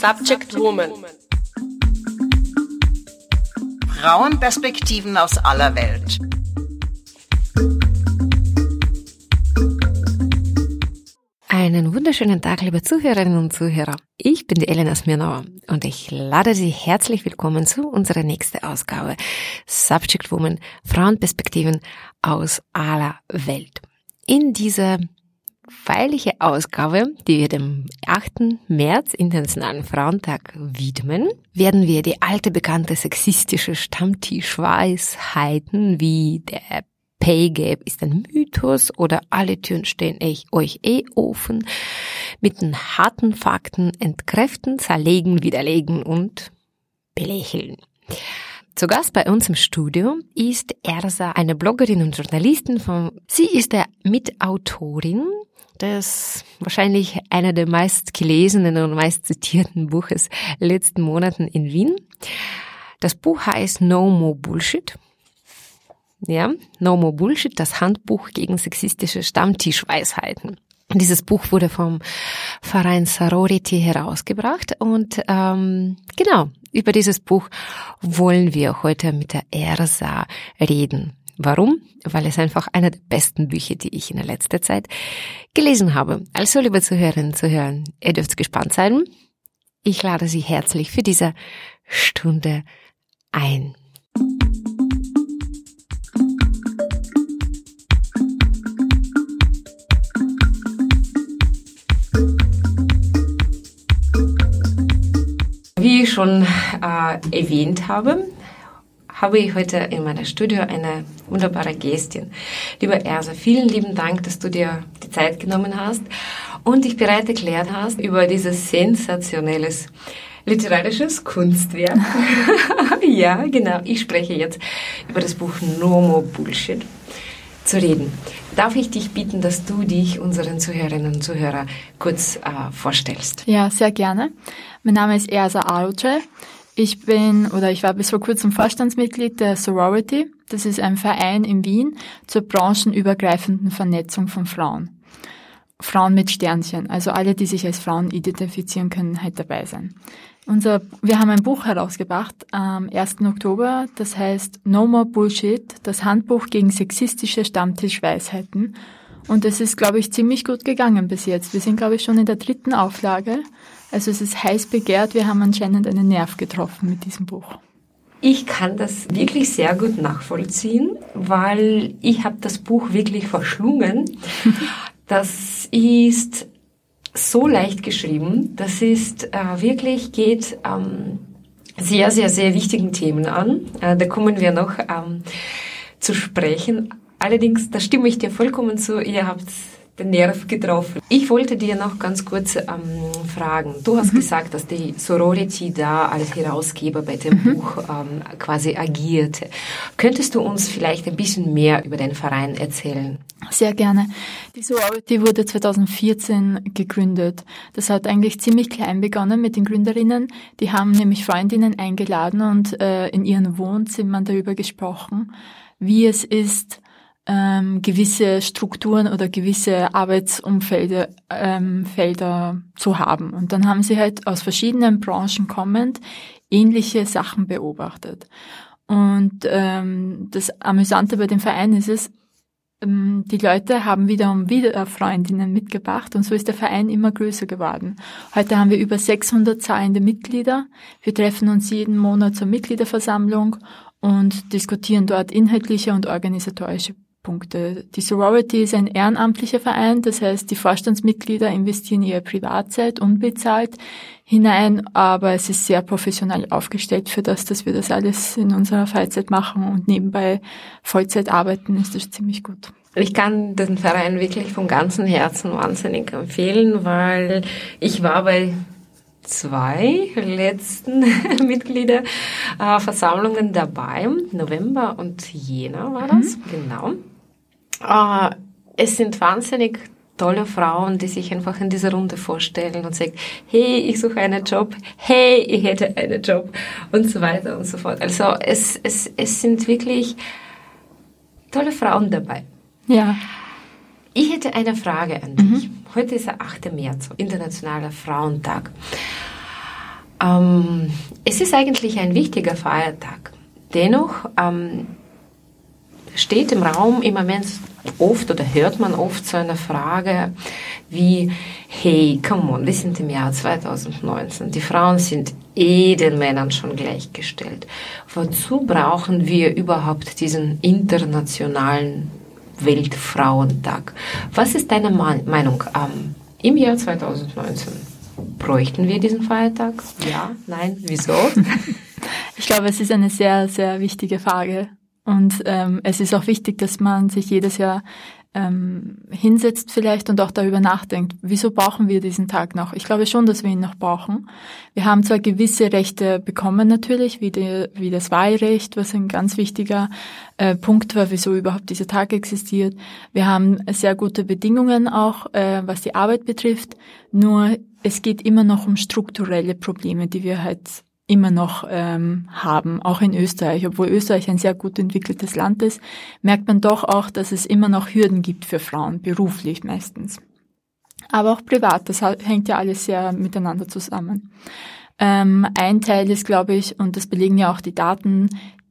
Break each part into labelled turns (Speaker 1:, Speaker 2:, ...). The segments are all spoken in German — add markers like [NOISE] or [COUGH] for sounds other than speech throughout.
Speaker 1: Subject Woman.
Speaker 2: Frauenperspektiven aus aller Welt.
Speaker 3: Einen wunderschönen Tag, liebe Zuhörerinnen und Zuhörer. Ich bin die Elena Smirnauer und ich lade Sie herzlich willkommen zu unserer nächsten Ausgabe Subject Woman Frauenperspektiven aus aller Welt. In dieser feierliche Ausgabe, die wir dem 8. März, Internationalen Frauentag, widmen, werden wir die alte bekannte sexistische Stammtischweisheiten wie der Pay Gap ist ein Mythos oder alle Türen stehen euch eh offen mit den harten Fakten entkräften, zerlegen, widerlegen und belächeln. Zu Gast bei uns im Studio ist Ersa, eine Bloggerin und Journalistin von, sie ist der Mitautorin des wahrscheinlich einer der meist gelesenen und meist zitierten Buches letzten Monaten in Wien. Das Buch heißt No More Bullshit. Ja, No More Bullshit, das Handbuch gegen sexistische Stammtischweisheiten. Dieses Buch wurde vom Verein Sorority herausgebracht und ähm, genau über dieses Buch wollen wir heute mit der Ersa reden. Warum? Weil es einfach einer der besten Bücher, die ich in der letzten Zeit gelesen habe. Also, liebe Zuhörerinnen und Zuhörer, ihr dürft gespannt sein. Ich lade Sie herzlich für diese Stunde ein. Wie ich schon äh, erwähnt habe, habe ich heute in meiner Studio eine wunderbare Gästin. Lieber Ersa, vielen lieben Dank, dass du dir die Zeit genommen hast und dich bereit erklärt hast, über dieses sensationelles literarisches Kunstwerk. [LAUGHS] ja, genau. Ich spreche jetzt über das Buch No More Bullshit zu reden. Darf ich dich bitten, dass du dich unseren Zuhörerinnen und Zuhörern kurz äh, vorstellst?
Speaker 4: Ja, sehr gerne. Mein Name ist Ersa Aruce. Ich bin oder ich war bis vor kurzem Vorstandsmitglied der Sorority. Das ist ein Verein in Wien zur branchenübergreifenden Vernetzung von Frauen. Frauen mit Sternchen, also alle, die sich als Frauen identifizieren können, halt dabei sein. Unser, wir haben ein Buch herausgebracht am 1. Oktober, das heißt No More Bullshit, das Handbuch gegen sexistische Stammtischweisheiten. Und es ist, glaube ich, ziemlich gut gegangen bis jetzt. Wir sind, glaube ich, schon in der dritten Auflage also es ist heiß begehrt. Wir haben anscheinend einen Nerv getroffen mit diesem Buch.
Speaker 3: Ich kann das wirklich sehr gut nachvollziehen, weil ich habe das Buch wirklich verschlungen. [LAUGHS] Das ist so leicht geschrieben. Das ist äh, wirklich geht ähm, sehr, sehr, sehr wichtigen Themen an. Äh, da kommen wir noch ähm, zu sprechen. Allerdings, da stimme ich dir vollkommen zu. Ihr habt den Nerv getroffen. Ich wollte dir noch ganz kurz ähm, fragen. Du hast mhm. gesagt, dass die Sorority da als Herausgeber bei dem mhm. Buch ähm, quasi agierte. Könntest du uns vielleicht ein bisschen mehr über den Verein erzählen?
Speaker 4: Sehr gerne. Die Sorority wurde 2014 gegründet. Das hat eigentlich ziemlich klein begonnen mit den Gründerinnen. Die haben nämlich Freundinnen eingeladen und äh, in ihren Wohnzimmern darüber gesprochen, wie es ist, ähm, gewisse Strukturen oder gewisse Arbeitsumfelder ähm, Felder zu haben. Und dann haben sie halt aus verschiedenen Branchen kommend ähnliche Sachen beobachtet. Und ähm, das Amüsante bei dem Verein ist es, ähm, die Leute haben wiederum wieder Freundinnen mitgebracht und so ist der Verein immer größer geworden. Heute haben wir über 600 zahlende Mitglieder. Wir treffen uns jeden Monat zur Mitgliederversammlung und diskutieren dort inhaltliche und organisatorische Punkte. Die Sorority ist ein ehrenamtlicher Verein, das heißt, die Vorstandsmitglieder investieren ihre Privatzeit unbezahlt hinein, aber es ist sehr professionell aufgestellt für das, dass wir das alles in unserer Freizeit machen und nebenbei Vollzeit arbeiten, ist das ziemlich gut.
Speaker 3: Ich kann den Verein wirklich von ganzem Herzen wahnsinnig empfehlen, weil ich war bei zwei letzten [LAUGHS] Mitgliederversammlungen dabei. November und Jena war das, mhm. genau. Äh, es sind wahnsinnig tolle Frauen, die sich einfach in dieser Runde vorstellen und sagen, hey, ich suche einen Job, hey, ich hätte einen Job und so weiter und so fort. Also es, es, es sind wirklich tolle Frauen dabei.
Speaker 4: Ja.
Speaker 3: Ich hätte eine Frage an dich. Mhm. Heute ist der 8. März, Internationaler Frauentag. Ähm, es ist eigentlich ein wichtiger Feiertag. Dennoch ähm, steht im Raum im Moment oft oder hört man oft so eine Frage wie, hey, come on, wir sind im Jahr 2019, die Frauen sind eh den Männern schon gleichgestellt. Wozu brauchen wir überhaupt diesen internationalen Weltfrauentag? Was ist deine Meinung ähm, im Jahr 2019? Bräuchten wir diesen Feiertag? Ja, nein, wieso? [LAUGHS]
Speaker 4: Ich glaube, es ist eine sehr, sehr wichtige Frage. Und ähm, es ist auch wichtig, dass man sich jedes Jahr ähm, hinsetzt vielleicht und auch darüber nachdenkt, wieso brauchen wir diesen Tag noch? Ich glaube schon, dass wir ihn noch brauchen. Wir haben zwar gewisse Rechte bekommen natürlich, wie, die, wie das Wahlrecht, was ein ganz wichtiger äh, Punkt war, wieso überhaupt dieser Tag existiert. Wir haben sehr gute Bedingungen auch, äh, was die Arbeit betrifft. Nur es geht immer noch um strukturelle Probleme, die wir halt immer noch ähm, haben, auch in Österreich. Obwohl Österreich ein sehr gut entwickeltes Land ist, merkt man doch auch, dass es immer noch Hürden gibt für Frauen, beruflich meistens. Aber auch privat, das hängt ja alles sehr miteinander zusammen. Ähm, ein Teil ist, glaube ich, und das belegen ja auch die Daten,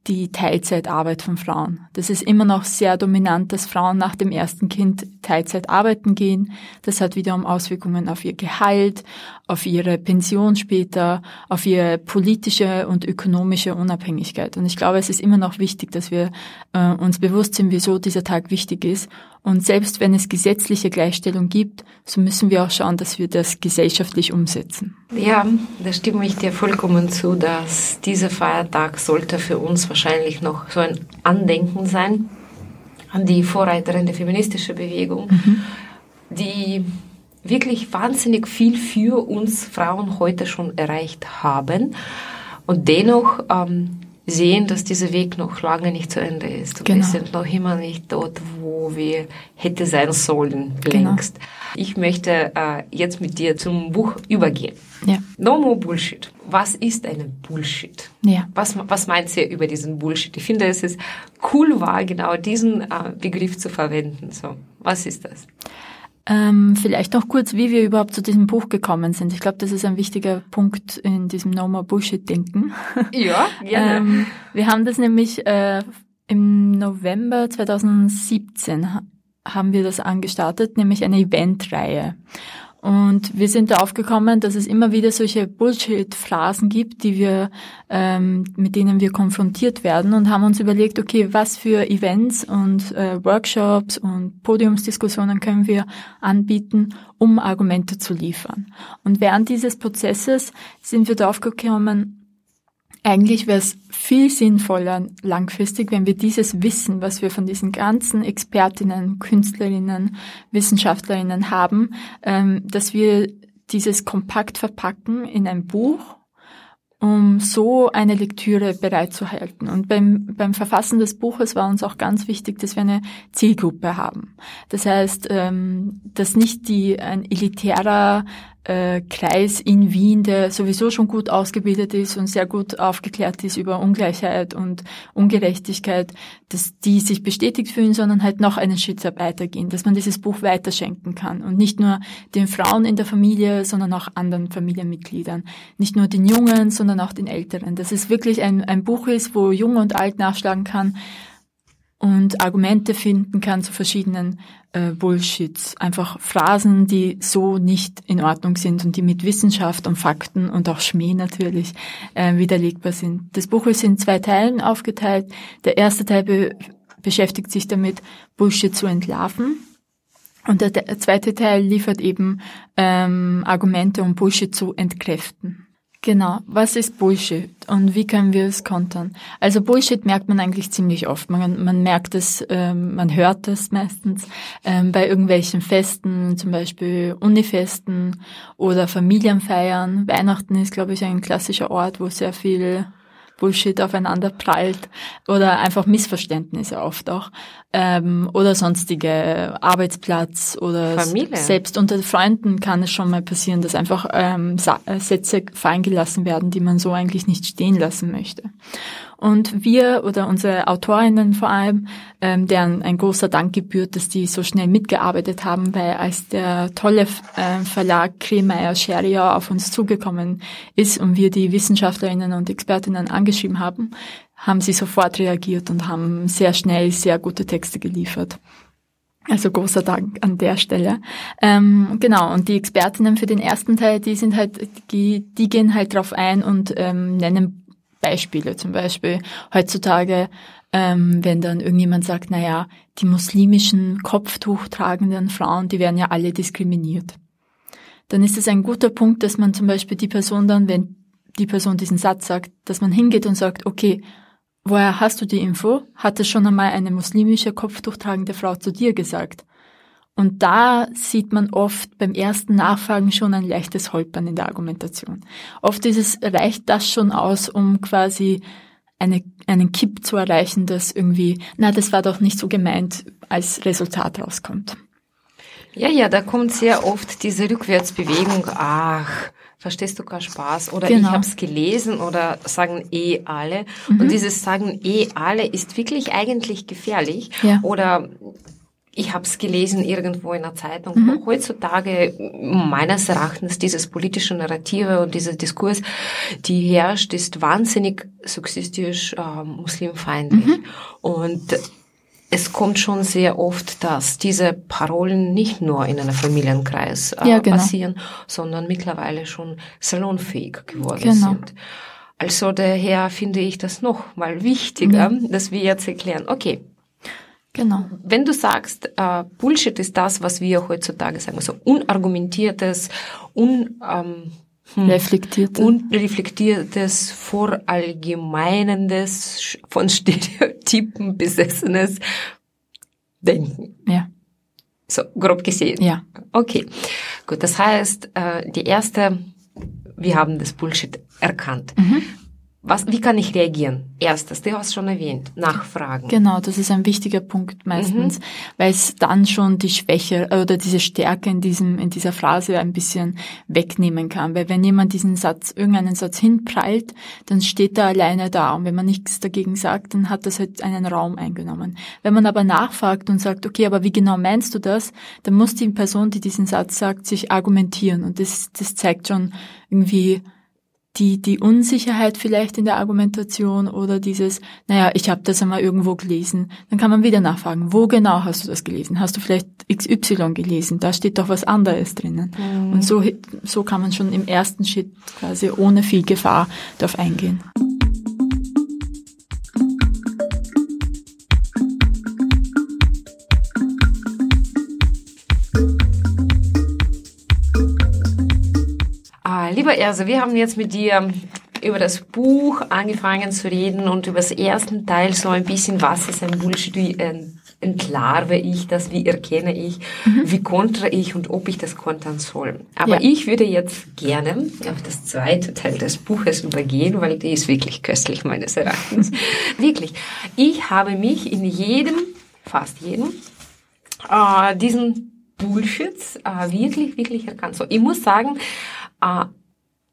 Speaker 4: die Teilzeitarbeit von Frauen. Das ist immer noch sehr dominant, dass Frauen nach dem ersten Kind Teilzeit arbeiten gehen. Das hat wiederum Auswirkungen auf ihr Gehalt, auf ihre Pension später, auf ihre politische und ökonomische Unabhängigkeit. Und ich glaube, es ist immer noch wichtig, dass wir äh, uns bewusst sind, wieso dieser Tag wichtig ist und selbst wenn es gesetzliche Gleichstellung gibt, so müssen wir auch schauen, dass wir das gesellschaftlich umsetzen.
Speaker 3: Ja, da stimme ich dir vollkommen zu, dass dieser Feiertag sollte für uns wahrscheinlich noch so ein Andenken sein an die Vorreiterin der feministischen Bewegung, mhm. die wirklich wahnsinnig viel für uns Frauen heute schon erreicht haben und dennoch ähm, sehen, dass dieser Weg noch lange nicht zu Ende ist. Genau. wir sind noch immer nicht dort, wo wir hätte sein sollen genau. längst. Genau. Ich möchte äh, jetzt mit dir zum Buch übergehen. Ja. No more Bullshit. Was ist eine Bullshit? Ja. Was, was meint ihr über diesen Bullshit? Ich finde, es ist cool war, genau diesen äh, Begriff zu verwenden. So, was ist das?
Speaker 4: Ähm, vielleicht noch kurz, wie wir überhaupt zu diesem Buch gekommen sind. Ich glaube, das ist ein wichtiger Punkt in diesem No More Bullshit-Denken. [LAUGHS]
Speaker 3: Ja, gerne. ähm,
Speaker 4: wir haben das nämlich äh, im November 2017 haben wir das angestartet, nämlich eine Eventreihe. Und wir sind darauf gekommen, dass es immer wieder solche Bullshit-Phrasen gibt, die wir, ähm, mit denen wir konfrontiert werden und haben uns überlegt, okay, was für Events und äh, Workshops und Podiumsdiskussionen können wir anbieten, um Argumente zu liefern. Und während dieses Prozesses sind wir darauf gekommen, eigentlich wäre es viel sinnvoller langfristig, wenn wir dieses Wissen, was wir von diesen ganzen Expertinnen, Künstlerinnen, Wissenschaftlerinnen haben, ähm, dass wir dieses kompakt verpacken in ein Buch, um so eine Lektüre bereitzuhalten. Und beim, beim Verfassen des Buches war uns auch ganz wichtig, dass wir eine Zielgruppe haben. Das heißt, ähm, dass nicht die ein elitärer äh, Kreis in Wien, der sowieso schon gut ausgebildet ist und sehr gut aufgeklärt ist über Ungleichheit und Ungerechtigkeit, dass die sich bestätigt fühlen, sondern halt noch einen Schritt weitergehen, dass man dieses Buch weiterschenken kann und nicht nur den Frauen in der Familie, sondern auch anderen Familienmitgliedern, nicht nur den Jungen, sondern auch den Älteren, dass es wirklich ein, ein Buch ist, wo Jung und Alt nachschlagen kann, und Argumente finden kann zu verschiedenen äh, Bullshits. Einfach Phrasen, die so nicht in Ordnung sind und die mit Wissenschaft und Fakten und auch Schmäh natürlich äh, widerlegbar sind. Das Buch ist in zwei Teilen aufgeteilt. Der erste Teil be beschäftigt sich damit, Bullshit zu entlarven. Und der, der zweite Teil liefert eben ähm, Argumente, um Bullshit zu entkräften. Genau. Was ist Bullshit und wie können wir es kontern? Also Bullshit merkt man eigentlich ziemlich oft. Man, man merkt es, ähm, man hört es meistens ähm, bei irgendwelchen Festen, zum Beispiel Unifesten oder Familienfeiern. Weihnachten ist, glaube ich, ein klassischer Ort, wo sehr viel Bullshit aufeinander prallt oder einfach Missverständnisse oft auch ähm, oder sonstige Arbeitsplatz oder Familie. selbst unter Freunden kann es schon mal passieren, dass einfach ähm, äh, Sätze fallen gelassen werden, die man so eigentlich nicht stehen lassen möchte. Und wir oder unsere Autorinnen vor allem, ähm, deren ein großer Dank gebührt, dass die so schnell mitgearbeitet haben, weil als der tolle äh, Verlag Kremeyer Scheria auf uns zugekommen ist und wir die Wissenschaftlerinnen und Expertinnen angeschrieben haben, haben sie sofort reagiert und haben sehr schnell sehr gute Texte geliefert. Also großer Dank an der Stelle. Ähm, genau, und die Expertinnen für den ersten Teil, die sind halt, die, die gehen halt drauf ein und ähm, nennen Beispiele. Zum Beispiel heutzutage, ähm, wenn dann irgendjemand sagt, na ja, die muslimischen Kopftuch tragenden Frauen, die werden ja alle diskriminiert. Dann ist es ein guter Punkt, dass man zum Beispiel die Person dann, wenn die Person diesen Satz sagt, dass man hingeht und sagt, okay, Woher hast du die Info? Hat es schon einmal eine muslimische kopftuchtragende Frau zu dir gesagt? Und da sieht man oft beim ersten Nachfragen schon ein leichtes Holpern in der Argumentation. Oft ist es, reicht das schon aus, um quasi eine, einen Kipp zu erreichen, dass irgendwie, na, das war doch nicht so gemeint, als Resultat rauskommt.
Speaker 3: Ja, ja, da kommt sehr oft diese Rückwärtsbewegung. Ach, verstehst du keinen Spaß oder genau. ich habe es gelesen oder sagen eh alle. Mhm. Und dieses sagen eh alle ist wirklich eigentlich gefährlich. Ja. Oder ich habe es gelesen irgendwo in der Zeitung. Mhm. Heutzutage meines Erachtens dieses politische Narrative und dieser Diskurs, die herrscht, ist wahnsinnig sexistisch äh, muslimfeindlich. Mhm. Und es kommt schon sehr oft, dass diese Parolen nicht nur in einem Familienkreis äh, ja, genau. passieren, sondern mittlerweile schon salonfähig geworden genau. sind. Also daher finde ich das noch mal wichtiger, mhm. dass wir jetzt erklären, okay, Genau. Wenn du sagst, äh, Bullshit ist das, was wir heutzutage sagen, so unargumentiertes, un, ähm,
Speaker 4: hm. Reflektierte.
Speaker 3: Unreflektiertes, vorallgemeinendes, von [LAUGHS] Stereotypen besessenes Denken.
Speaker 4: Ja.
Speaker 3: So, grob gesehen.
Speaker 4: Ja.
Speaker 3: Okay. Gut, das heißt, äh, die erste, wir haben das Bullshit erkannt. Mhm. Was, wie kann ich reagieren? Erstes, du hast schon erwähnt, nachfragen.
Speaker 4: Genau, das ist ein wichtiger Punkt meistens, mhm. weil es dann schon die Schwäche oder diese Stärke in diesem, in dieser Phrase ein bisschen wegnehmen kann. Weil wenn jemand diesen Satz, irgendeinen Satz hinprallt, dann steht er alleine da. Und wenn man nichts dagegen sagt, dann hat das halt einen Raum eingenommen. Wenn man aber nachfragt und sagt, okay, aber wie genau meinst du das? Dann muss die Person, die diesen Satz sagt, sich argumentieren. Und das, das zeigt schon irgendwie, die, die Unsicherheit vielleicht in der Argumentation oder dieses, naja, ich habe das einmal irgendwo gelesen, dann kann man wieder nachfragen, wo genau hast du das gelesen? Hast du vielleicht XY gelesen? Da steht doch was anderes drinnen. Mhm. Und so, so kann man schon im ersten Schritt quasi ohne viel Gefahr darauf eingehen.
Speaker 3: Lieber Erse, wir haben jetzt mit dir über das Buch angefangen zu reden und über das ersten Teil so ein bisschen, was ist ein Bullshit, wie entlarve ich das, wie erkenne ich, mhm. wie kontre ich und ob ich das kontern soll. Aber ja. ich würde jetzt gerne auf das zweite Teil des Buches übergehen, weil die ist wirklich köstlich meines Erachtens. [LAUGHS] wirklich. Ich habe mich in jedem, fast jedem, äh, diesen Bullshits äh, wirklich, wirklich erkannt. So, ich muss sagen, äh,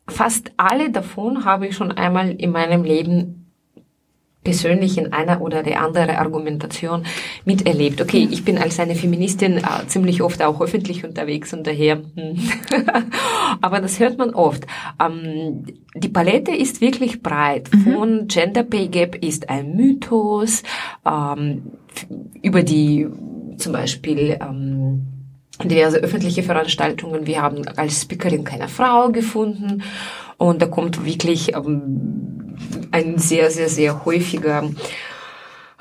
Speaker 3: Fast alle davon habe ich schon einmal in meinem Leben persönlich in einer oder der andere Argumentation miterlebt. Okay, ich bin als eine Feministin äh, ziemlich oft auch öffentlich unterwegs und daher, hm. [LAUGHS] aber das hört man oft. Ähm, die Palette ist wirklich breit. Mhm. Von Gender Pay Gap ist ein Mythos, ähm, über die zum Beispiel ähm, diverse öffentliche Veranstaltungen. Wir haben als Speakerin keine Frau gefunden und da kommt wirklich ähm, ein sehr, sehr, sehr häufiger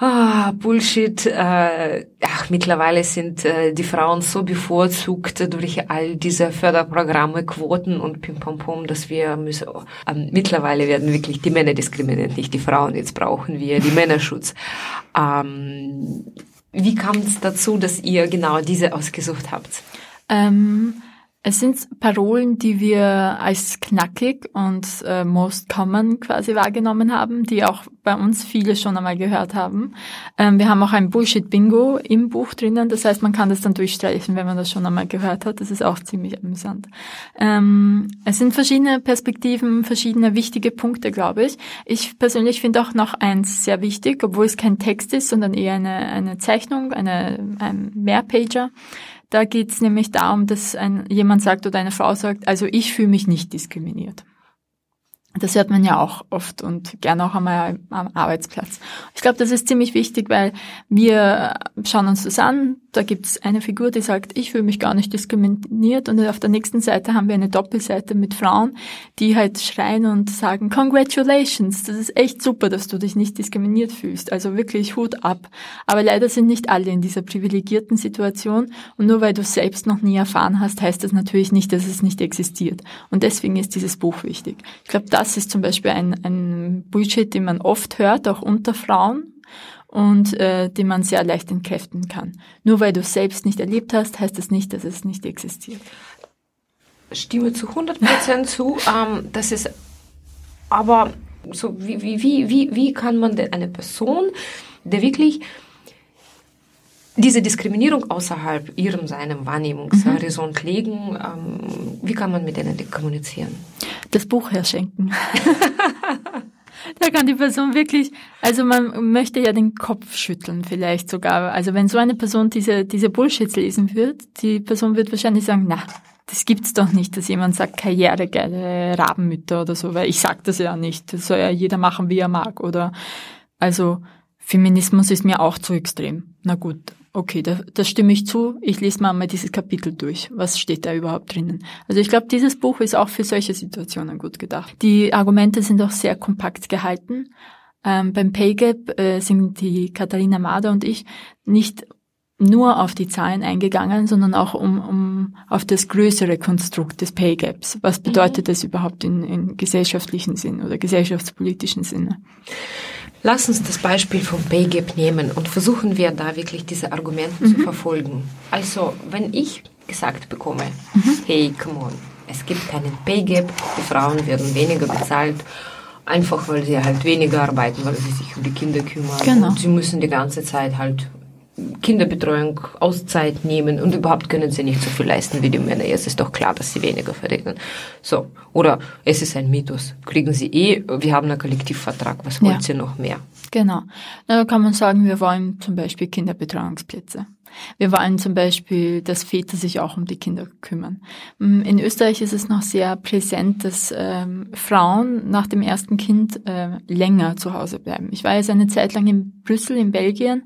Speaker 3: Ah, Bullshit. Äh, ach, mittlerweile sind äh, die Frauen so bevorzugt durch all diese Förderprogramme, Quoten und Pim Pam Pum, dass wir müssen. Ähm, mittlerweile werden wirklich die Männer diskriminiert, nicht die Frauen. Jetzt brauchen wir die Männerschutz. Ähm, wie kam es dazu, dass ihr genau diese ausgesucht habt?
Speaker 4: Ähm, Es sind Parolen, die wir als knackig und äh, most common quasi wahrgenommen haben, die auch bei uns viele schon einmal gehört haben. Ähm, wir haben auch ein Bullshit-Bingo im Buch drinnen, das heißt, man kann das dann durchstreichen, wenn man das schon einmal gehört hat. Das ist auch ziemlich amüsant. Ähm, es sind verschiedene Perspektiven, verschiedene wichtige Punkte, glaube ich. Ich persönlich finde auch noch eins sehr wichtig, obwohl es kein Text ist, sondern eher eine, eine Zeichnung, eine, ein Mehrpager. Da geht es nämlich darum, dass ein, jemand sagt oder eine Frau sagt, also ich fühle mich nicht diskriminiert. Das hört man ja auch oft und gerne auch einmal am Arbeitsplatz. Ich glaube, das ist ziemlich wichtig, weil wir schauen uns das an. Da gibt es eine Figur, die sagt, ich fühle mich gar nicht diskriminiert. Und auf der nächsten Seite haben wir eine Doppelseite mit Frauen, die halt schreien und sagen, Congratulations, das ist echt super, dass du dich nicht diskriminiert fühlst. Also wirklich Hut ab. Aber leider sind nicht alle in dieser privilegierten Situation. Und nur weil du selbst noch nie erfahren hast, heißt das natürlich nicht, dass es nicht existiert. Und deswegen ist dieses Buch wichtig. Ich glaube, das ist zum Beispiel ein, ein Bullshit, den man oft hört, auch unter Frauen und äh, den man sehr leicht entkräften kann. Nur weil du es selbst nicht erlebt hast, heißt das nicht, dass es nicht existiert.
Speaker 3: Stimme zu 100 Prozent zu. Ähm, das ist aber so, wie, wie, wie, wie kann man denn eine Person, der wirklich diese Diskriminierung außerhalb ihrem seinem Wahrnehmungshorizont mhm. legen, ähm, wie kann man mit denen kommunizieren?
Speaker 4: Das Buch herschenken. [LAUGHS] da kann die Person wirklich, also man möchte ja den Kopf schütteln vielleicht sogar. Also wenn so eine Person diese, diese Bullshits lesen wird, die Person wird wahrscheinlich sagen, na, das gibt's doch nicht, dass jemand sagt, karrieregeile Rabenmütter oder so, weil ich sag das ja nicht. Das soll ja jeder machen, wie er mag, oder? Also, Feminismus ist mir auch zu extrem. Na gut, Okay, da, da stimme ich zu. Ich lese mal mal dieses Kapitel durch. Was steht da überhaupt drinnen? Also ich glaube, dieses Buch ist auch für solche Situationen gut gedacht. Die Argumente sind auch sehr kompakt gehalten. Ähm, beim PayGap äh, sind die Katharina Mader und ich nicht nur auf die Zahlen eingegangen, sondern auch um, um auf das größere Konstrukt des Pay Gaps. Was bedeutet mhm. das überhaupt in, in gesellschaftlichen Sinn oder gesellschaftspolitischen Sinne?
Speaker 3: Lass uns das Beispiel vom Pay Gap nehmen und versuchen wir da wirklich diese Argumente mhm. zu verfolgen. Also, wenn ich gesagt bekomme, mhm. hey, come on, es gibt keinen Pay Gap, die Frauen werden weniger bezahlt, einfach weil sie halt weniger arbeiten, weil sie sich um die Kinder kümmern genau. und sie müssen die ganze Zeit halt Kinderbetreuung Auszeit nehmen und überhaupt können sie nicht so viel leisten wie die Männer. Es ist doch klar, dass sie weniger verdienen. So. Oder es ist ein Mythos. Kriegen sie eh, wir haben einen Kollektivvertrag, was wollen ja. sie noch mehr?
Speaker 4: Genau. Na, da kann man sagen, wir wollen zum Beispiel Kinderbetreuungsplätze. Wir wollen zum Beispiel, dass Väter sich auch um die Kinder kümmern. Mm, in Österreich ist es noch sehr präsent, dass ähm, Frauen nach dem ersten Kind äh, länger zu Hause bleiben. Ich war jetzt eine Zeit lang in Brüssel, in Belgien,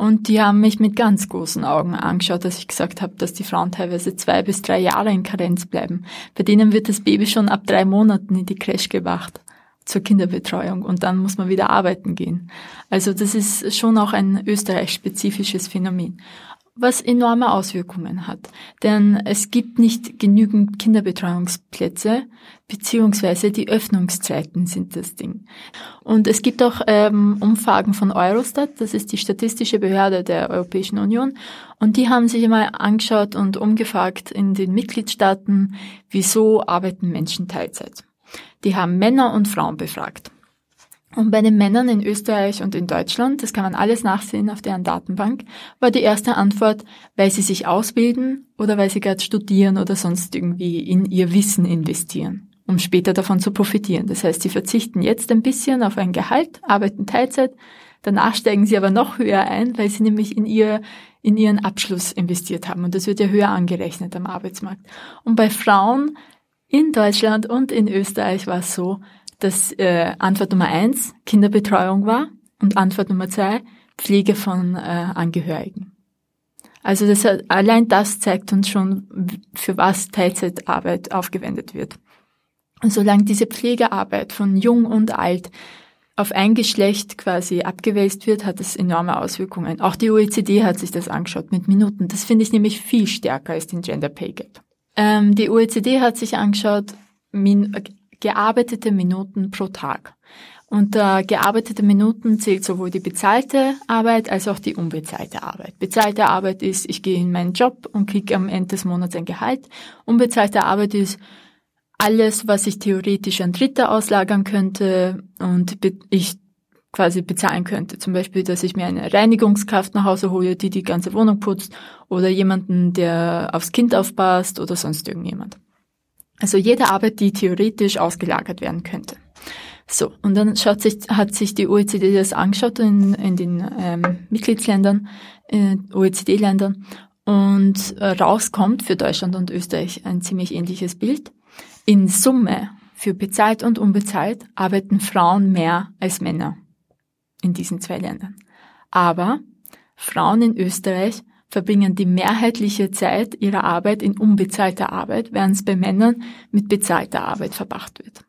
Speaker 4: und die haben mich mit ganz großen Augen angeschaut, dass ich gesagt habe, dass die Frauen teilweise zwei bis drei Jahre in Karenz bleiben. Bei denen wird das Baby schon ab drei Monaten in die Crash gebracht zur Kinderbetreuung und dann muss man wieder arbeiten gehen. Also das ist schon auch ein österreich-spezifisches Phänomen was enorme Auswirkungen hat. Denn es gibt nicht genügend Kinderbetreuungsplätze, beziehungsweise die Öffnungszeiten sind das Ding. Und es gibt auch ähm, Umfragen von Eurostat, das ist die statistische Behörde der Europäischen Union, und die haben sich einmal angeschaut und umgefragt in den Mitgliedstaaten, wieso arbeiten Menschen Teilzeit. Die haben Männer und Frauen befragt. Und bei den Männern in Österreich und in Deutschland, das kann man alles nachsehen auf deren Datenbank, war die erste Antwort, weil sie sich ausbilden oder weil sie gerade studieren oder sonst irgendwie in ihr Wissen investieren, um später davon zu profitieren. Das heißt, sie verzichten jetzt ein bisschen auf ein Gehalt, arbeiten Teilzeit, danach steigen sie aber noch höher ein, weil sie nämlich in ihr in ihren Abschluss investiert haben. Und das wird ja höher angerechnet am Arbeitsmarkt. Und bei Frauen in Deutschland und in Österreich war es so, dass äh, Antwort Nummer eins Kinderbetreuung war und Antwort Nummer zwei Pflege von äh, Angehörigen. Also das, allein das zeigt uns schon, für was Teilzeitarbeit aufgewendet wird. Und solange diese Pflegearbeit von jung und alt auf ein Geschlecht quasi abgewälzt wird, hat das enorme Auswirkungen. Auch die OECD hat sich das angeschaut mit Minuten. Das finde ich nämlich viel stärker als den Gender Pay Gap. Ähm, die OECD hat sich angeschaut, min gearbeitete Minuten pro Tag. Unter gearbeitete Minuten zählt sowohl die bezahlte Arbeit als auch die unbezahlte Arbeit. Bezahlte Arbeit ist, ich gehe in meinen Job und kriege am Ende des Monats ein Gehalt. Unbezahlte Arbeit ist alles, was ich theoretisch an Dritte auslagern könnte und ich quasi bezahlen könnte. Zum Beispiel, dass ich mir eine Reinigungskraft nach Hause hole, die die ganze Wohnung putzt oder jemanden, der aufs Kind aufpasst oder sonst irgendjemand. Also jede Arbeit, die theoretisch ausgelagert werden könnte. So, und dann sich, hat sich die OECD das angeschaut in, in den ähm, Mitgliedsländern, äh, OECD-Ländern, und äh, rauskommt für Deutschland und Österreich ein ziemlich ähnliches Bild. In Summe, für bezahlt und unbezahlt, arbeiten Frauen mehr als Männer in diesen zwei Ländern. Aber Frauen in Österreich verbringen die mehrheitliche Zeit ihrer Arbeit in unbezahlter Arbeit, während es bei Männern mit bezahlter Arbeit verbracht wird.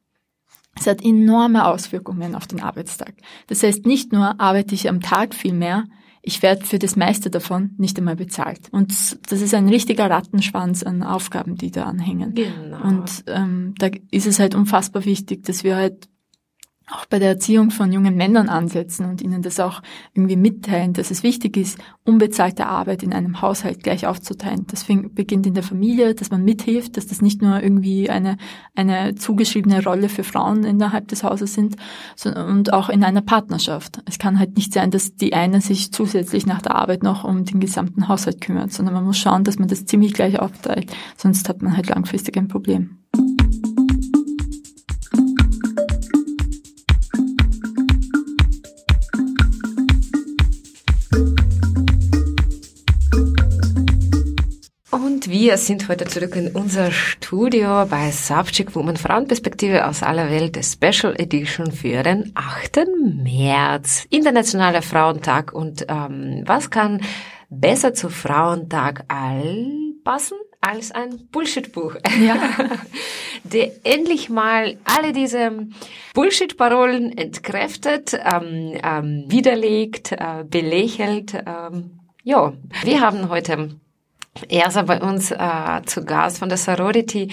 Speaker 4: Es hat enorme Auswirkungen auf den Arbeitstag. Das heißt, nicht nur arbeite ich am Tag viel mehr, ich werde für das meiste davon nicht einmal bezahlt. Und das ist ein richtiger Rattenschwanz an Aufgaben, die da anhängen. Genau. Und ähm, da ist es halt unfassbar wichtig, dass wir halt auch bei der Erziehung von jungen Männern ansetzen und ihnen das auch irgendwie mitteilen, dass es wichtig ist, unbezahlte Arbeit in einem Haushalt gleich aufzuteilen. Das beginnt in der Familie, dass man mithilft, dass das nicht nur irgendwie eine, eine zugeschriebene Rolle für Frauen innerhalb des Hauses sind, sondern und auch in einer Partnerschaft. Es kann halt nicht sein, dass die eine sich zusätzlich nach der Arbeit noch um den gesamten Haushalt kümmert, sondern man muss schauen, dass man das ziemlich gleich aufteilt, sonst hat man halt langfristig ein Problem.
Speaker 3: Wir sind heute zurück in unser Studio bei Subject Woman Frauenperspektive aus aller Welt, Special Edition für den 8. März, Internationaler Frauentag. Und ähm, was kann besser zu Frauentag all passen? als ein Bullshit-Buch. Ja. [LAUGHS] der endlich mal alle diese Bullshit-Parolen entkräftet, ähm, ähm, widerlegt, äh, belächelt. Ähm, ja, wir haben heute Ersa bei uns äh, zu Gast von der Sorority,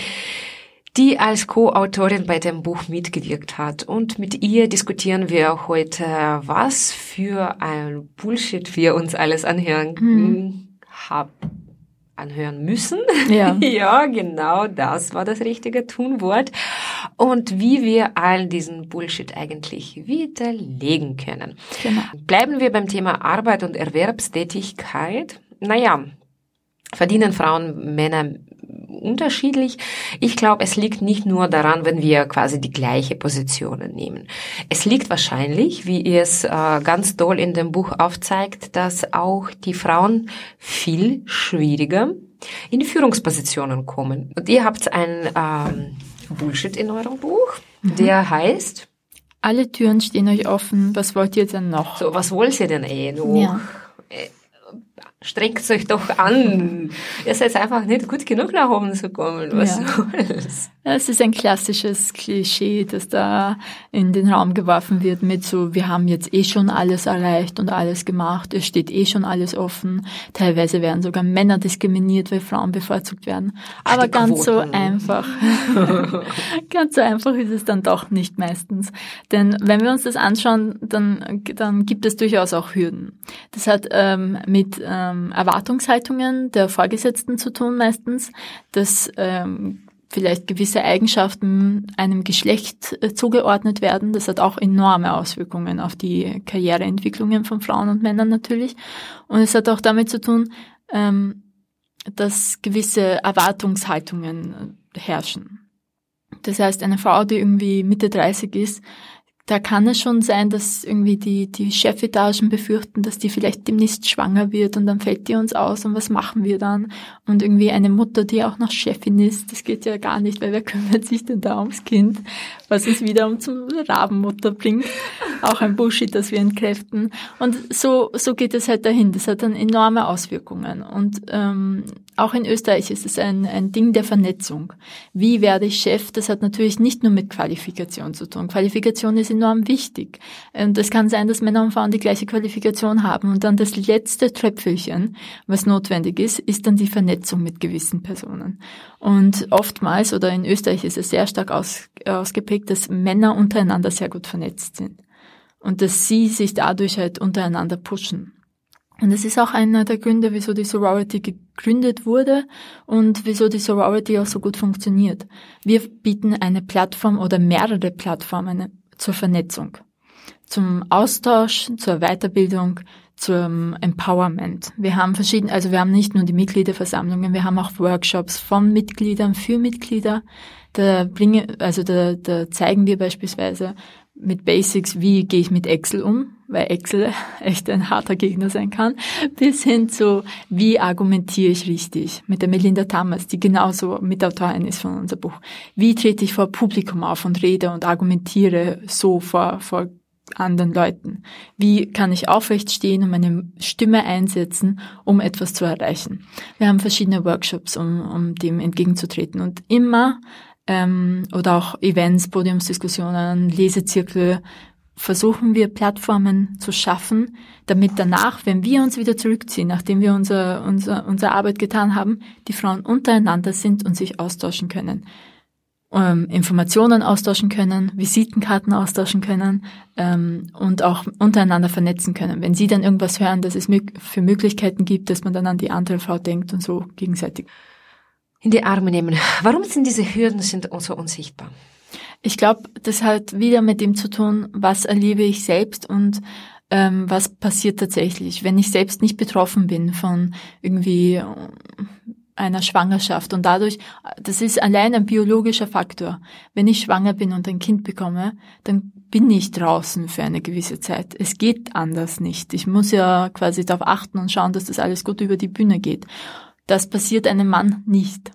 Speaker 3: die als Co-Autorin bei dem Buch mitgewirkt hat. Und mit ihr diskutieren wir heute, was für ein Bullshit wir uns alles anhören mhm. haben anhören müssen. Ja. [LAUGHS] ja, genau, das war das richtige Tunwort. Und wie wir all diesen Bullshit eigentlich widerlegen können. Genau. Bleiben wir beim Thema Arbeit und Erwerbstätigkeit. Naja, verdienen Frauen, Männer unterschiedlich. Ich glaube, es liegt nicht nur daran, wenn wir quasi die gleiche Positionen nehmen. Es liegt wahrscheinlich, wie es äh, ganz toll in dem Buch aufzeigt, dass auch die Frauen viel schwieriger in die Führungspositionen kommen. Und ihr habt ein ähm, Bullshit in eurem Buch, mhm. der heißt
Speaker 4: Alle Türen stehen euch offen, was wollt ihr denn noch?
Speaker 3: So, was wollt ihr denn eh noch? Ja. Strengt euch doch an. Ihr seid einfach nicht gut genug nach oben zu kommen. Was ja. soll's?
Speaker 4: Es ist ein klassisches Klischee, das da in den Raum geworfen wird mit so, wir haben jetzt eh schon alles erreicht und alles gemacht, es steht eh schon alles offen. Teilweise werden sogar Männer diskriminiert, weil Frauen bevorzugt werden. Aber Ach, ganz so einfach, [LAUGHS] ganz so einfach ist es dann doch nicht meistens. Denn wenn wir uns das anschauen, dann, dann gibt es durchaus auch Hürden. Das hat ähm, mit ähm, Erwartungshaltungen der Vorgesetzten zu tun meistens. Das ähm, vielleicht gewisse Eigenschaften einem Geschlecht äh, zugeordnet werden. Das hat auch enorme Auswirkungen auf die Karriereentwicklungen von Frauen und Männern natürlich. Und es hat auch damit zu tun, ähm, dass gewisse Erwartungshaltungen herrschen. Das heißt, eine Frau, die irgendwie Mitte 30 ist, da kann es schon sein, dass irgendwie die, die Chefetagen befürchten, dass die vielleicht demnächst schwanger wird und dann fällt die uns aus und was machen wir dann? Und irgendwie eine Mutter, die auch noch Chefin ist, das geht ja gar nicht, weil wer kümmert sich denn da ums Kind, was uns wiederum zum Rabenmutter bringt. Auch ein Bullshit, das wir entkräften. Und so, so geht es halt dahin. Das hat dann enorme Auswirkungen. Und ähm, auch in Österreich ist es ein, ein Ding der Vernetzung. Wie werde ich Chef? Das hat natürlich nicht nur mit Qualifikation zu tun. Qualifikation ist enorm wichtig. Und es kann sein, dass Männer und Frauen die gleiche Qualifikation haben. Und dann das letzte Tröpfelchen, was notwendig ist, ist dann die Vernetzung mit gewissen Personen. Und oftmals, oder in Österreich ist es sehr stark aus, ausgeprägt, zeigt, dass Männer untereinander sehr gut vernetzt sind und dass sie sich dadurch halt untereinander pushen. Und das ist auch einer der Gründe, wieso die Sorority gegründet wurde und wieso die Sorority auch so gut funktioniert. Wir bieten eine Plattform oder mehrere Plattformen zur Vernetzung, zum Austausch, zur Weiterbildung, zum Empowerment. Wir haben verschiedene, also wir haben nicht nur die Mitgliederversammlungen, wir haben auch Workshops von Mitgliedern für Mitglieder. Da bringen, also da, da zeigen wir beispielsweise mit Basics, wie gehe ich mit Excel um, weil Excel [LAUGHS] echt ein harter Gegner sein kann, bis hin zu, wie argumentiere ich richtig, mit der Melinda Thomas, die genauso Mitautorin ist von unser Buch. Wie trete ich vor Publikum auf und rede und argumentiere so vor, vor anderen Leuten? Wie kann ich aufrecht stehen und meine Stimme einsetzen, um etwas zu erreichen? Wir haben verschiedene Workshops, um, um dem entgegenzutreten und immer ähm, oder auch Events, Podiumsdiskussionen, Lesezirkel, versuchen wir Plattformen zu schaffen, damit danach, wenn wir uns wieder zurückziehen, nachdem wir unser, unser, unsere Arbeit getan haben, die Frauen untereinander sind und sich austauschen können ähm, Informationen austauschen können, Visitenkarten austauschen können ähm, und auch untereinander vernetzen können. Wenn sie dann irgendwas hören, dass es für Möglichkeiten gibt, dass man dann an die andere Frau denkt und so gegenseitig.
Speaker 3: In die Arme nehmen. Warum sind diese Hürden sind so unsichtbar?
Speaker 4: Ich glaube, das hat wieder mit dem zu tun, was erlebe ich selbst und ähm, was passiert tatsächlich, wenn ich selbst nicht betroffen bin von irgendwie einer Schwangerschaft und dadurch, das ist allein ein biologischer Faktor. Wenn ich schwanger bin und ein Kind bekomme, dann bin ich draußen für eine gewisse Zeit. Es geht anders nicht. Ich muss ja quasi darauf achten und schauen, dass das alles gut über die Bühne geht. Das passiert einem Mann nicht.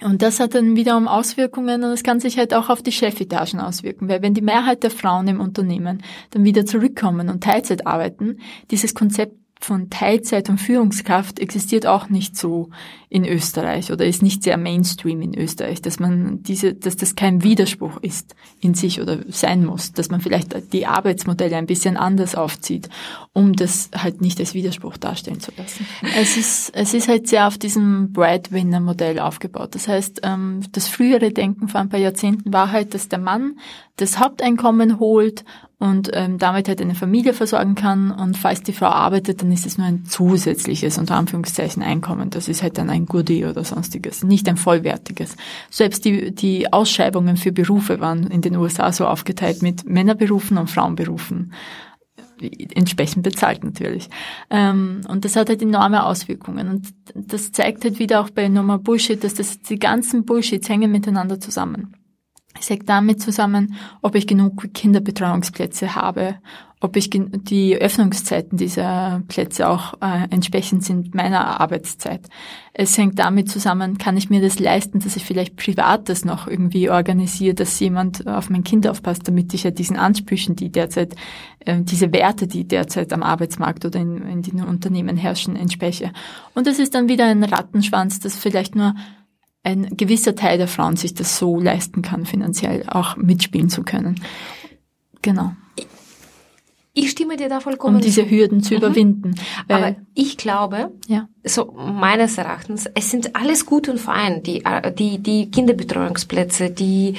Speaker 4: Und das hat dann wiederum Auswirkungen und es kann sich halt auch auf die Chefetagen auswirken, weil wenn die Mehrheit der Frauen im Unternehmen dann wieder zurückkommen und Teilzeit arbeiten, dieses Konzept von Teilzeit und Führungskraft existiert auch nicht so in Österreich oder ist nicht sehr Mainstream in Österreich, dass man diese, dass das kein Widerspruch ist in sich oder sein muss, dass man vielleicht die Arbeitsmodelle ein bisschen anders aufzieht, um das halt nicht als Widerspruch darstellen zu lassen. Es ist, es ist halt sehr auf diesem Breadwinner-Modell aufgebaut. Das heißt, ähm, das frühere Denken vor ein paar Jahrzehnten war halt, dass der Mann das Haupteinkommen holt und ähm, damit halt eine Familie versorgen kann. Und falls die Frau arbeitet, dann ist es nur ein zusätzliches, unter Anführungszeichen, Einkommen. Das ist halt dann ein Goodie oder sonstiges, nicht ein vollwertiges. Selbst die, die Ausschreibungen für Berufe waren in den USA so aufgeteilt mit Männerberufen und Frauenberufen entsprechend bezahlt natürlich. Ähm, und das hat halt enorme Auswirkungen. Und das zeigt halt wieder auch bei Normal Bullshit, dass das, die ganzen Bullshits hängen miteinander zusammen. Es hängt damit zusammen, ob ich genug Kinderbetreuungsplätze habe, ob ich die Öffnungszeiten dieser Plätze auch äh, entsprechend sind meiner Arbeitszeit. Es hängt damit zusammen, kann ich mir das leisten, dass ich vielleicht privat das noch irgendwie organisiere, dass jemand auf mein Kind aufpasst, damit ich ja diesen Ansprüchen, die derzeit, äh, diese Werte, die derzeit am Arbeitsmarkt oder in, in den Unternehmen herrschen, entspreche. Und es ist dann wieder ein Rattenschwanz, das vielleicht nur ein gewisser Teil der Frauen sich das so leisten kann, finanziell auch mitspielen zu können. Genau.
Speaker 3: Ich stimme dir da vollkommen
Speaker 4: Um diese Hürden zu mhm. überwinden.
Speaker 3: Aber ich glaube, ja. so meines Erachtens, es sind alles gut und fein, die, die, die Kinderbetreuungsplätze, die,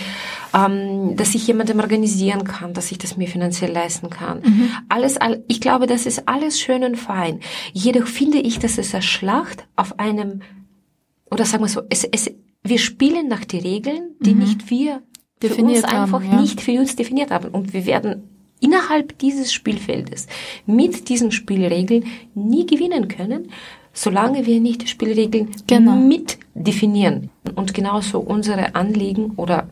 Speaker 3: ähm, dass ich jemandem organisieren kann, dass ich das mir finanziell leisten kann. Mhm. Alles, ich glaube, das ist alles schön und fein. Jedoch finde ich, dass es eine Schlacht auf einem oder sagen wir so, es, es, wir spielen nach den Regeln, die mhm. nicht wir definiert für uns einfach haben, ja. nicht für uns definiert haben. Und wir werden innerhalb dieses Spielfeldes mit diesen Spielregeln nie gewinnen können, solange wir nicht die Spielregeln genau. mit definieren. Und genauso unsere Anliegen oder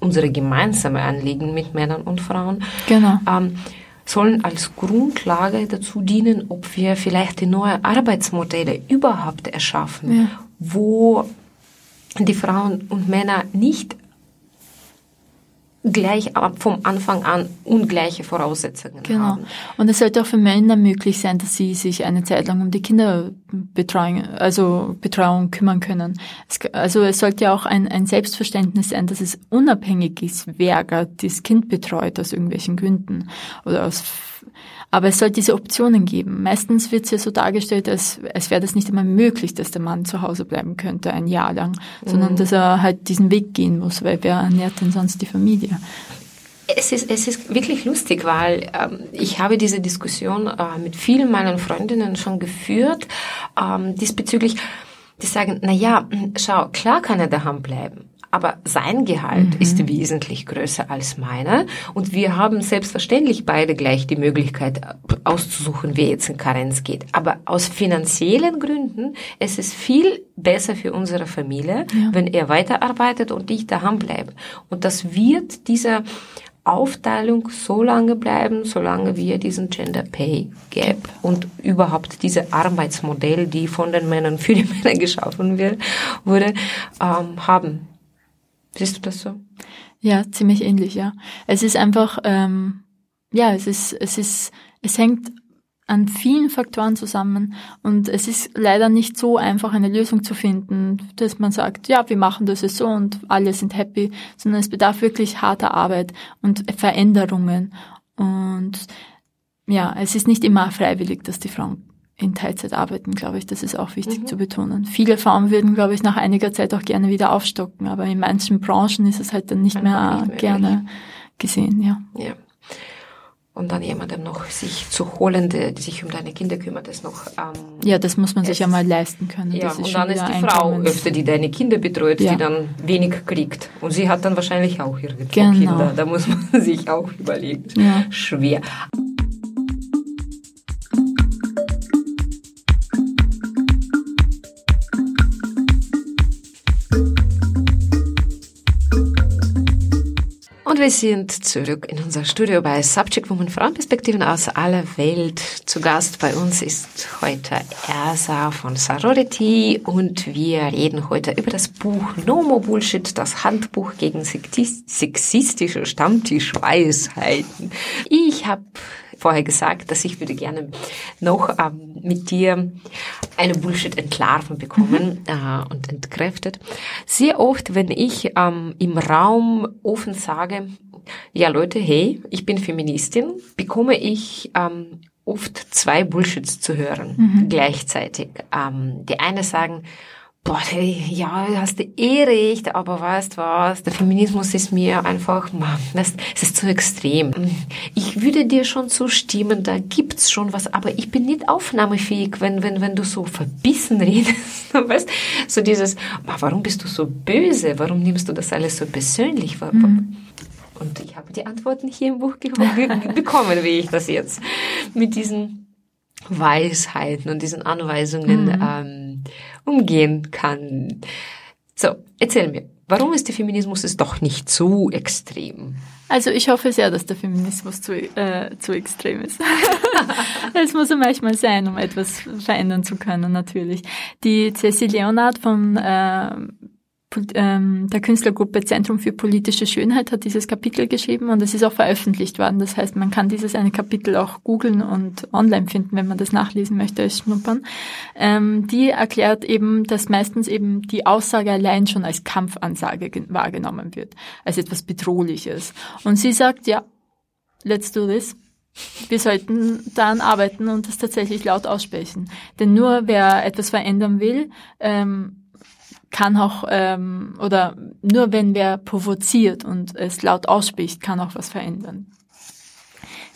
Speaker 3: unsere gemeinsame Anliegen mit Männern und Frauen genau. ähm, sollen als Grundlage dazu dienen, ob wir vielleicht die neue Arbeitsmodelle überhaupt erschaffen ja wo die Frauen und Männer nicht gleich vom Anfang an ungleiche Voraussetzungen genau. haben.
Speaker 4: Und es sollte auch für Männer möglich sein, dass sie sich eine Zeit lang um die Kinderbetreuung, also Betreuung kümmern können. Es, also es sollte ja auch ein, ein Selbstverständnis sein, dass es unabhängig ist, wer das Kind betreut aus irgendwelchen Gründen oder aus Aber es soll diese Optionen geben. Meistens wird es ja so dargestellt, als, als wäre das nicht einmal möglich, dass der Mann zu Hause bleiben könnte ein Jahr lang, mhm. sondern dass er halt diesen Weg gehen muss, weil wer ernährt denn sonst die Familie?
Speaker 3: Es ist, es ist wirklich lustig, weil ähm, ich habe diese Diskussion äh, mit vielen meiner Freundinnen schon geführt ähm, diesbezüglich. Die sagen, na ja, schau, klar kann er daheim bleiben, aber sein Gehalt mhm. ist wesentlich größer als meiner und wir haben selbstverständlich beide gleich die Möglichkeit auszusuchen, wer jetzt in Karenz geht. Aber aus finanziellen Gründen es ist viel besser für unsere Familie, ja. wenn er weiterarbeitet und ich daheim bleibe. Und das wird dieser Aufteilung so lange bleiben, solange wir diesen Gender Pay Gap und überhaupt diese Arbeitsmodell, die von den Männern für die [LAUGHS] Männer geschaffen wird, wurde, ähm, haben. Siehst du das so?
Speaker 4: Ja, ziemlich ähnlich, ja. Es ist einfach, ähm, ja, es ist, es ist, es hängt an vielen Faktoren zusammen und es ist leider nicht so einfach, eine Lösung zu finden, dass man sagt, ja, wir machen das jetzt so und alle sind happy, sondern es bedarf wirklich harter Arbeit und Veränderungen und ja, es ist nicht immer freiwillig, dass die Frauen in Teilzeit arbeiten, glaube ich. Das ist auch wichtig mhm. zu betonen. Viele Frauen würden, glaube ich, nach einiger Zeit auch gerne wieder aufstocken, aber in manchen Branchen ist es halt dann nicht, mehr, nicht mehr, gerne gesehen, ja.
Speaker 3: Ja. Und dann jemandem noch sich zu holen, der, die sich um deine Kinder kümmert, ist noch. Ähm,
Speaker 4: ja, das muss man sich ja mal leisten können.
Speaker 3: Ja, und dann ist die Frau öfter, die deine Kinder betreut, ja. die dann wenig kriegt. Und sie hat dann wahrscheinlich auch ihre genau. Kinder. Da muss man [LAUGHS] sich auch überlegen. Ja. Schwer. Und wir sind zurück in unser Studio bei Subject Woman Frauenperspektiven aus aller Welt. Zu Gast bei uns ist heute Ersa von Sorority und wir reden heute über das Buch No More Bullshit, das Handbuch gegen sexistische Stammtischweisheiten. Ich habe vorher gesagt, dass ich würde gerne noch ähm, mit dir eine Bullshit entlarven bekommen mhm. äh, und entkräftet. Sehr oft, wenn ich ähm, im Raum offen sage, ja Leute, hey, ich bin Feministin, bekomme ich ähm, oft zwei Bullshits zu hören mhm. gleichzeitig. Ähm, die eine sagen, boah, ja, hast du eh recht, aber weißt was, der Feminismus ist mir einfach, man, das, es ist zu extrem. Ich würde dir schon zustimmen, da gibt's schon was, aber ich bin nicht aufnahmefähig, wenn, wenn, wenn du so verbissen [LAUGHS] redest, weißt, so dieses, warum bist du so böse, warum nimmst du das alles so persönlich? Mhm. Und ich habe die Antworten hier im Buch [LAUGHS] bekommen, wie ich das jetzt mit diesen Weisheiten und diesen Anweisungen mhm. ähm, umgehen kann. So, erzähl mir, warum ist der Feminismus ist doch nicht so extrem?
Speaker 4: Also ich hoffe sehr, dass der Feminismus zu, äh, zu extrem ist. [LAUGHS] Es muss ja manchmal sein, um etwas verändern zu können, natürlich. Die Cecil Leonard von äh, ähm, der Künstlergruppe Zentrum für politische Schönheit hat dieses Kapitel geschrieben und es ist auch veröffentlicht worden. Das heißt, man kann dieses eine Kapitel auch googeln und online finden, wenn man das nachlesen möchte als Schnuppern. Ähm, die erklärt eben, dass meistens eben die Aussage allein schon als Kampfansage wahrgenommen wird, als etwas Bedrohliches. Und sie sagt, ja, let's do this. Wir sollten daran arbeiten und das tatsächlich laut aussprechen. Denn nur wer etwas verändern will, ähm, kann auch, ähm, oder nur wenn wer provoziert und es laut ausspricht, kann auch was verändern.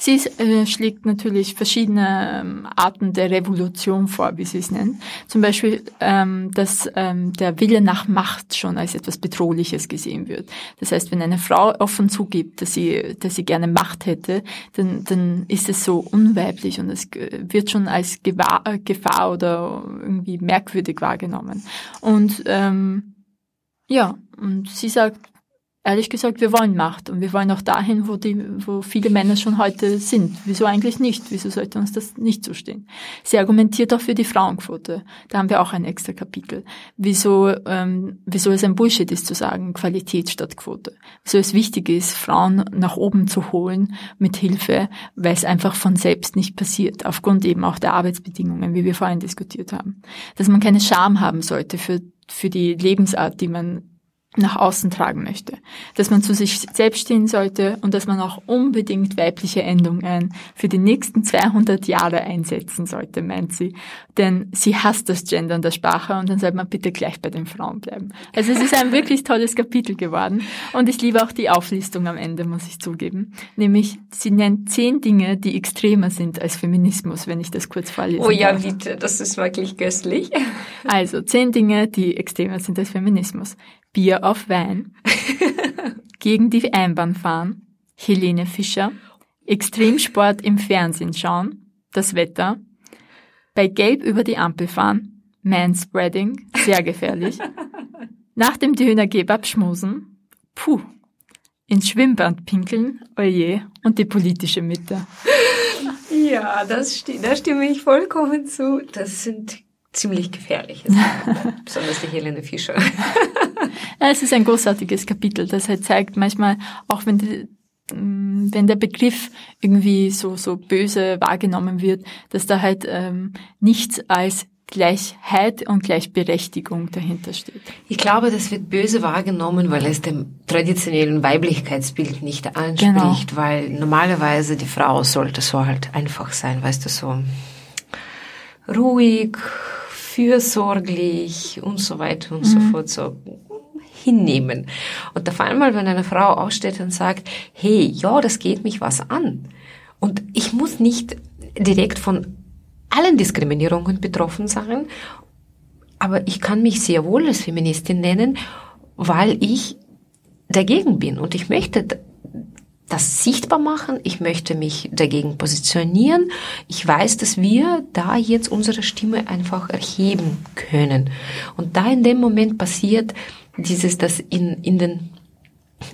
Speaker 4: Sie äh, schlägt natürlich verschiedene ähm, Arten der Revolution vor, wie sie es nennt. Zum Beispiel, ähm, dass ähm, der Wille nach Macht schon als etwas Bedrohliches gesehen wird. Das heißt, wenn eine Frau offen zugibt, dass sie, dass sie gerne Macht hätte, dann, dann ist es so unweiblich und es wird schon als äh, Gefahr oder irgendwie merkwürdig wahrgenommen. Und ähm, ja, und sie sagt, Ehrlich gesagt, wir wollen Macht und wir wollen auch dahin, wo, die, wo viele Männer schon heute sind. Wieso eigentlich nicht? Wieso sollte uns das nicht zustehen? Sie argumentiert auch für die Frauenquote. Da haben wir auch ein extra Kapitel. Wieso, ähm, wieso es ein Bullshit ist zu sagen, Qualität statt Quote. Wieso es wichtig ist, Frauen nach oben zu holen mit Hilfe, weil es einfach von selbst nicht passiert, aufgrund eben auch der Arbeitsbedingungen, wie wir vorhin diskutiert haben. Dass man keine Scham haben sollte für, für die Lebensart, die man nach außen tragen möchte. Dass man zu sich selbst stehen sollte und dass man auch unbedingt weibliche Endungen für die nächsten 200 Jahre einsetzen sollte, meint sie. Denn sie hasst das Gender in der Sprache und dann sollte man bitte gleich bei den Frauen bleiben. Also es ist ein wirklich tolles Kapitel geworden und ich liebe auch die Auflistung am Ende, muss ich zugeben. Nämlich, sie nennt zehn Dinge, die extremer sind als Feminismus, wenn ich das kurz vorlese.
Speaker 3: Oh ja, bitte, das ist wirklich köstlich.
Speaker 4: Also, zehn Dinge, die extremer sind als Feminismus. Bier auf Wein, gegen die Einbahn fahren, Helene Fischer, Extremsport im Fernsehen schauen, das Wetter, bei Gelb über die Ampel fahren, Manspreading, sehr gefährlich, nach dem Döner-Kebab schmusen, puh, ins Schwimmbad pinkeln, oje, und die politische Mitte.
Speaker 3: Ja, das sti da stimme ich vollkommen zu. Das sind ziemlich gefährliche [LAUGHS] besonders die Helene Fischer. [LAUGHS]
Speaker 4: ja, es ist ein großartiges Kapitel, das halt zeigt manchmal, auch wenn die, mm, wenn der Begriff irgendwie so so böse wahrgenommen wird, dass da halt ähm, nichts als Gleichheit und Gleichberechtigung dahinter steht.
Speaker 3: Ich glaube, das wird böse wahrgenommen, weil es dem traditionellen Weiblichkeitsbild nicht anspricht, genau. weil normalerweise die Frau sollte so halt einfach sein, weißt du, so ruhig, fürsorglich und so weiter und mhm. so fort so hinnehmen. Und auf einmal, wenn eine Frau aufsteht und sagt, hey, ja, das geht mich was an. Und ich muss nicht direkt von allen Diskriminierungen betroffen sein, aber ich kann mich sehr wohl als Feministin nennen, weil ich dagegen bin und ich möchte das sichtbar machen, ich möchte mich dagegen positionieren. Ich weiß, dass wir da jetzt unsere Stimme einfach erheben können. Und da in dem Moment passiert dieses, dass in, in den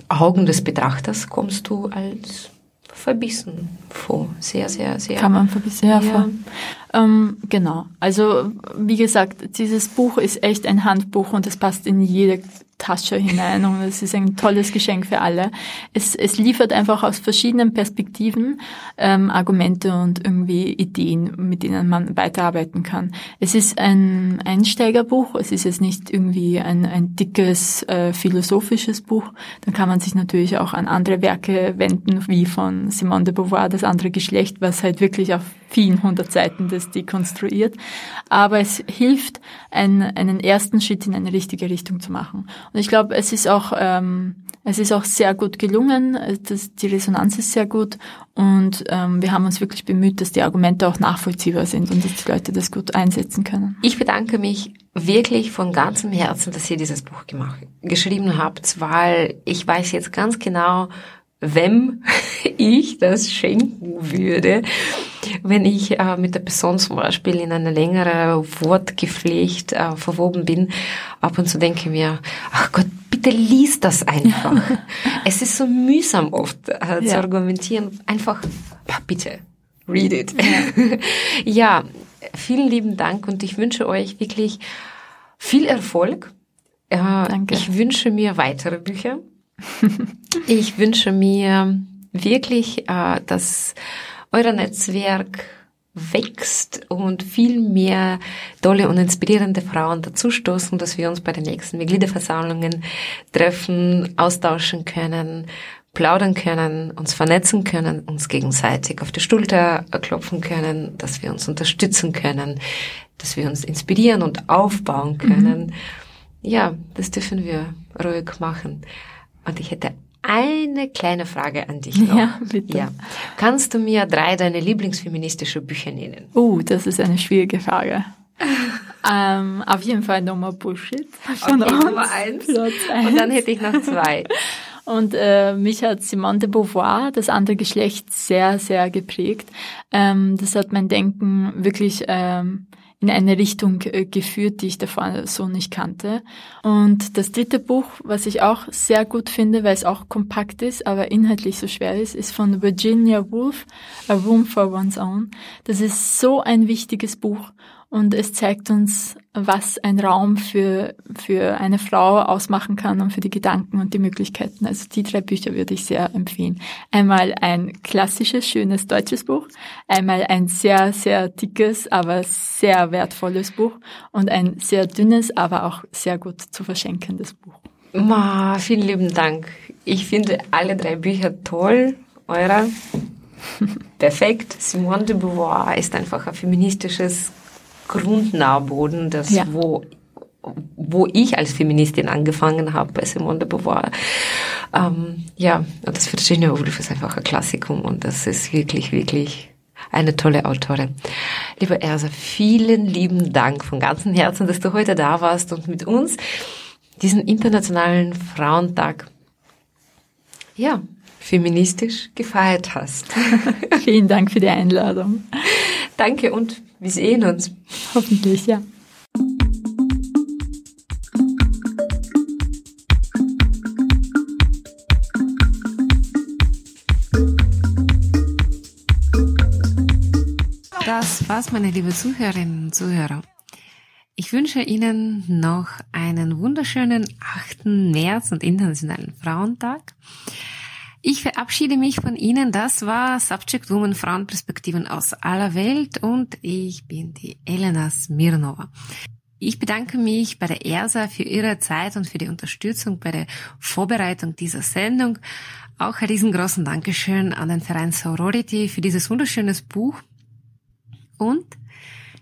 Speaker 3: Augen des Betrachters kommst du als verbissen vor. Sehr, sehr, sehr.
Speaker 4: Kann man verbissen, ja, ja. vor. Ähm, genau. Also, wie gesagt, dieses Buch ist echt ein Handbuch und es passt in jede Tasche hinein und es ist ein tolles Geschenk für alle. Es, es liefert einfach aus verschiedenen Perspektiven ähm, Argumente und irgendwie Ideen, mit denen man weiterarbeiten kann. Es ist ein Einsteigerbuch, es ist jetzt nicht irgendwie ein, ein dickes äh, philosophisches Buch. Dann kann man sich natürlich auch an andere Werke wenden, wie von Simone de Beauvoir, das andere Geschlecht, was halt wirklich auf vielen hundert Seiten das dekonstruiert. Aber es hilft, einen, einen ersten Schritt in eine richtige Richtung zu machen. Und ich glaube, es ist auch ähm, es ist auch sehr gut gelungen. Das, die Resonanz ist sehr gut und ähm, wir haben uns wirklich bemüht, dass die Argumente auch nachvollziehbar sind und dass die Leute das gut einsetzen können.
Speaker 3: Ich bedanke mich wirklich von ganzem Herzen, dass ihr dieses Buch gemacht, geschrieben habt, weil ich weiß jetzt ganz genau, wem [LAUGHS] ich das schenken würde, wenn ich äh, mit der Person zum Beispiel in eine längere Wortgepflegt äh, verwoben bin, ab und zu denke ich mir, ach Gott, bitte lies das einfach. [LAUGHS] es ist so mühsam oft äh, ja. zu argumentieren. Einfach, bitte, read it. [LAUGHS] ja, vielen lieben Dank und ich wünsche euch wirklich viel Erfolg. Äh, Danke. Ich wünsche mir weitere Bücher. Ich wünsche mir wirklich, äh, dass euer Netzwerk wächst und viel mehr tolle und inspirierende Frauen dazustoßen, dass wir uns bei den nächsten Mitgliederversammlungen treffen, austauschen können, plaudern können, uns vernetzen können, uns gegenseitig auf die Schulter klopfen können, dass wir uns unterstützen können, dass wir uns inspirieren und aufbauen können. Mhm. Ja, das dürfen wir ruhig machen. Und ich hätte eine kleine Frage an dich noch.
Speaker 4: Ja, bitte. Ja.
Speaker 3: Kannst du mir drei deine Lieblingsfeministische Bücher nennen?
Speaker 4: Oh, das ist eine schwierige Frage. [LAUGHS] ähm, auf jeden Fall Nummer Bullshit. Von
Speaker 3: okay, Nummer eins. Und dann hätte ich noch zwei. [LAUGHS]
Speaker 4: Und äh, mich hat Simone de Beauvoir, das andere Geschlecht, sehr, sehr geprägt. Ähm, das hat mein Denken wirklich ähm, in eine Richtung äh, geführt, die ich davor so nicht kannte. Und das dritte Buch, was ich auch sehr gut finde, weil es auch kompakt ist, aber inhaltlich so schwer ist, ist von Virginia Woolf, A Room for One's Own. Das ist so ein wichtiges Buch und es zeigt uns, was ein Raum für, für eine Frau ausmachen kann und für die Gedanken und die Möglichkeiten. Also die drei Bücher würde ich sehr empfehlen. Einmal ein klassisches, schönes deutsches Buch, einmal ein sehr, sehr dickes, aber sehr wertvolles Buch und ein sehr dünnes, aber auch sehr gut zu verschenkendes Buch.
Speaker 3: Ma, vielen lieben Dank. Ich finde alle drei Bücher toll. Eure [LAUGHS] perfekt. Simone de Beauvoir ist einfach ein feministisches Grundnahboden, das ja. wo wo ich als Feministin angefangen habe bei Simone de Beauvoir. Ähm, ja, und das Virginia Woolf ist einfach ein Klassikum und das ist wirklich, wirklich eine tolle Autorin. Liebe Ersa, vielen lieben Dank von ganzem Herzen, dass du heute da warst und mit uns diesen internationalen Frauentag, ja, feministisch gefeiert hast. [LAUGHS]
Speaker 4: Vielen Dank für die Einladung.
Speaker 3: Danke und wir sehen uns. [LAUGHS]
Speaker 4: Hoffentlich, ja.
Speaker 3: Das war's, meine liebe Zuhörerinnen und Zuhörer. Ich wünsche Ihnen noch einen wunderschönen 8. März und Internationalen Frauentag. Ich verabschiede mich von Ihnen. Das war Subject Woman Frauenperspektiven aus aller Welt und ich bin die Elena Smirnova. Ich bedanke mich bei der ERSA für Ihre Zeit und für die Unterstützung bei der Vorbereitung dieser Sendung. Auch ein riesengroßen Dankeschön an den Verein Sorority für dieses wunderschönes Buch und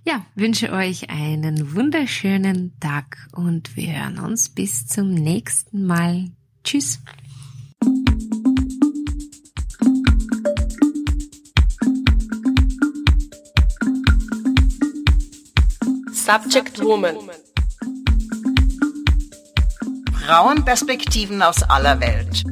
Speaker 3: ja, wünsche euch einen wunderschönen Tag und wir hören uns bis zum nächsten Mal. Tschüss.
Speaker 1: Subject Woman. Frauenperspektiven aus aller Welt.